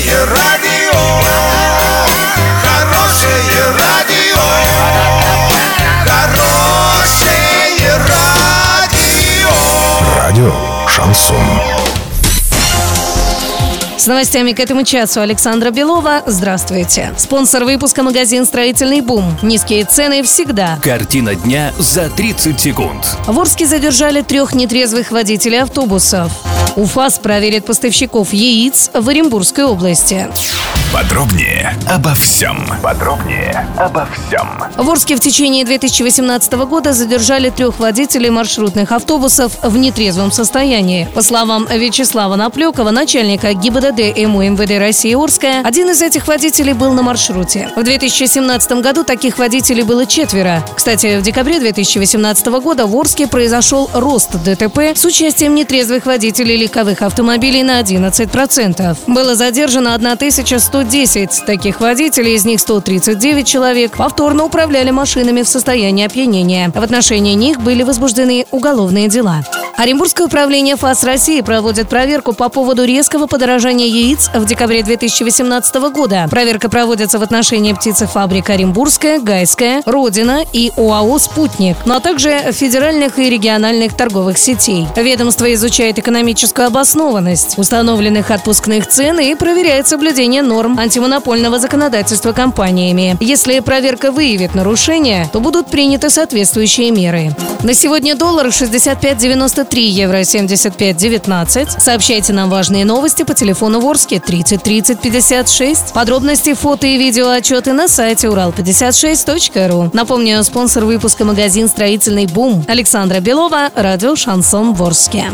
Хорошее радио, хорошее радио, хорошее радио. Радио Шансон. С новостями к этому часу Александра Белова. Здравствуйте. Спонсор выпуска магазин «Строительный бум». Низкие цены всегда. Картина дня за 30 секунд. В Орске задержали трех нетрезвых водителей автобусов. УФАС проверит поставщиков яиц в Оренбургской области. Подробнее обо всем. Подробнее обо всем. В Орске в течение 2018 года задержали трех водителей маршрутных автобусов в нетрезвом состоянии. По словам Вячеслава Наплёкова, начальника ГИБДД МУ МВД России Орская, один из этих водителей был на маршруте. В 2017 году таких водителей было четверо. Кстати, в декабре 2018 года в Орске произошел рост ДТП с участием нетрезвых водителей легковых автомобилей на 11%. Было задержано 1110 таких водителей, из них 139 человек повторно управляли машинами в состоянии опьянения. В отношении них были возбуждены уголовные дела. Оренбургское управление ФАС России проводит проверку по поводу резкого подорожания яиц в декабре 2018 года. Проверка проводится в отношении птицефабрик Оренбургская, Гайская, Родина и ОАО «Спутник», но также федеральных и региональных торговых сетей. Ведомство изучает экономическую обоснованность установленных отпускных цен и проверяет соблюдение норм антимонопольного законодательства компаниями. Если проверка выявит нарушения, то будут приняты соответствующие меры. На сегодня доллар 65.93, евро 75.19. Сообщайте нам важные новости по телефону Ворске 30 30 56. Подробности, фото и видео отчеты на сайте урал56.ру. Напомню, спонсор выпуска магазин «Строительный бум» Александра Белова, радио «Шансон Ворске».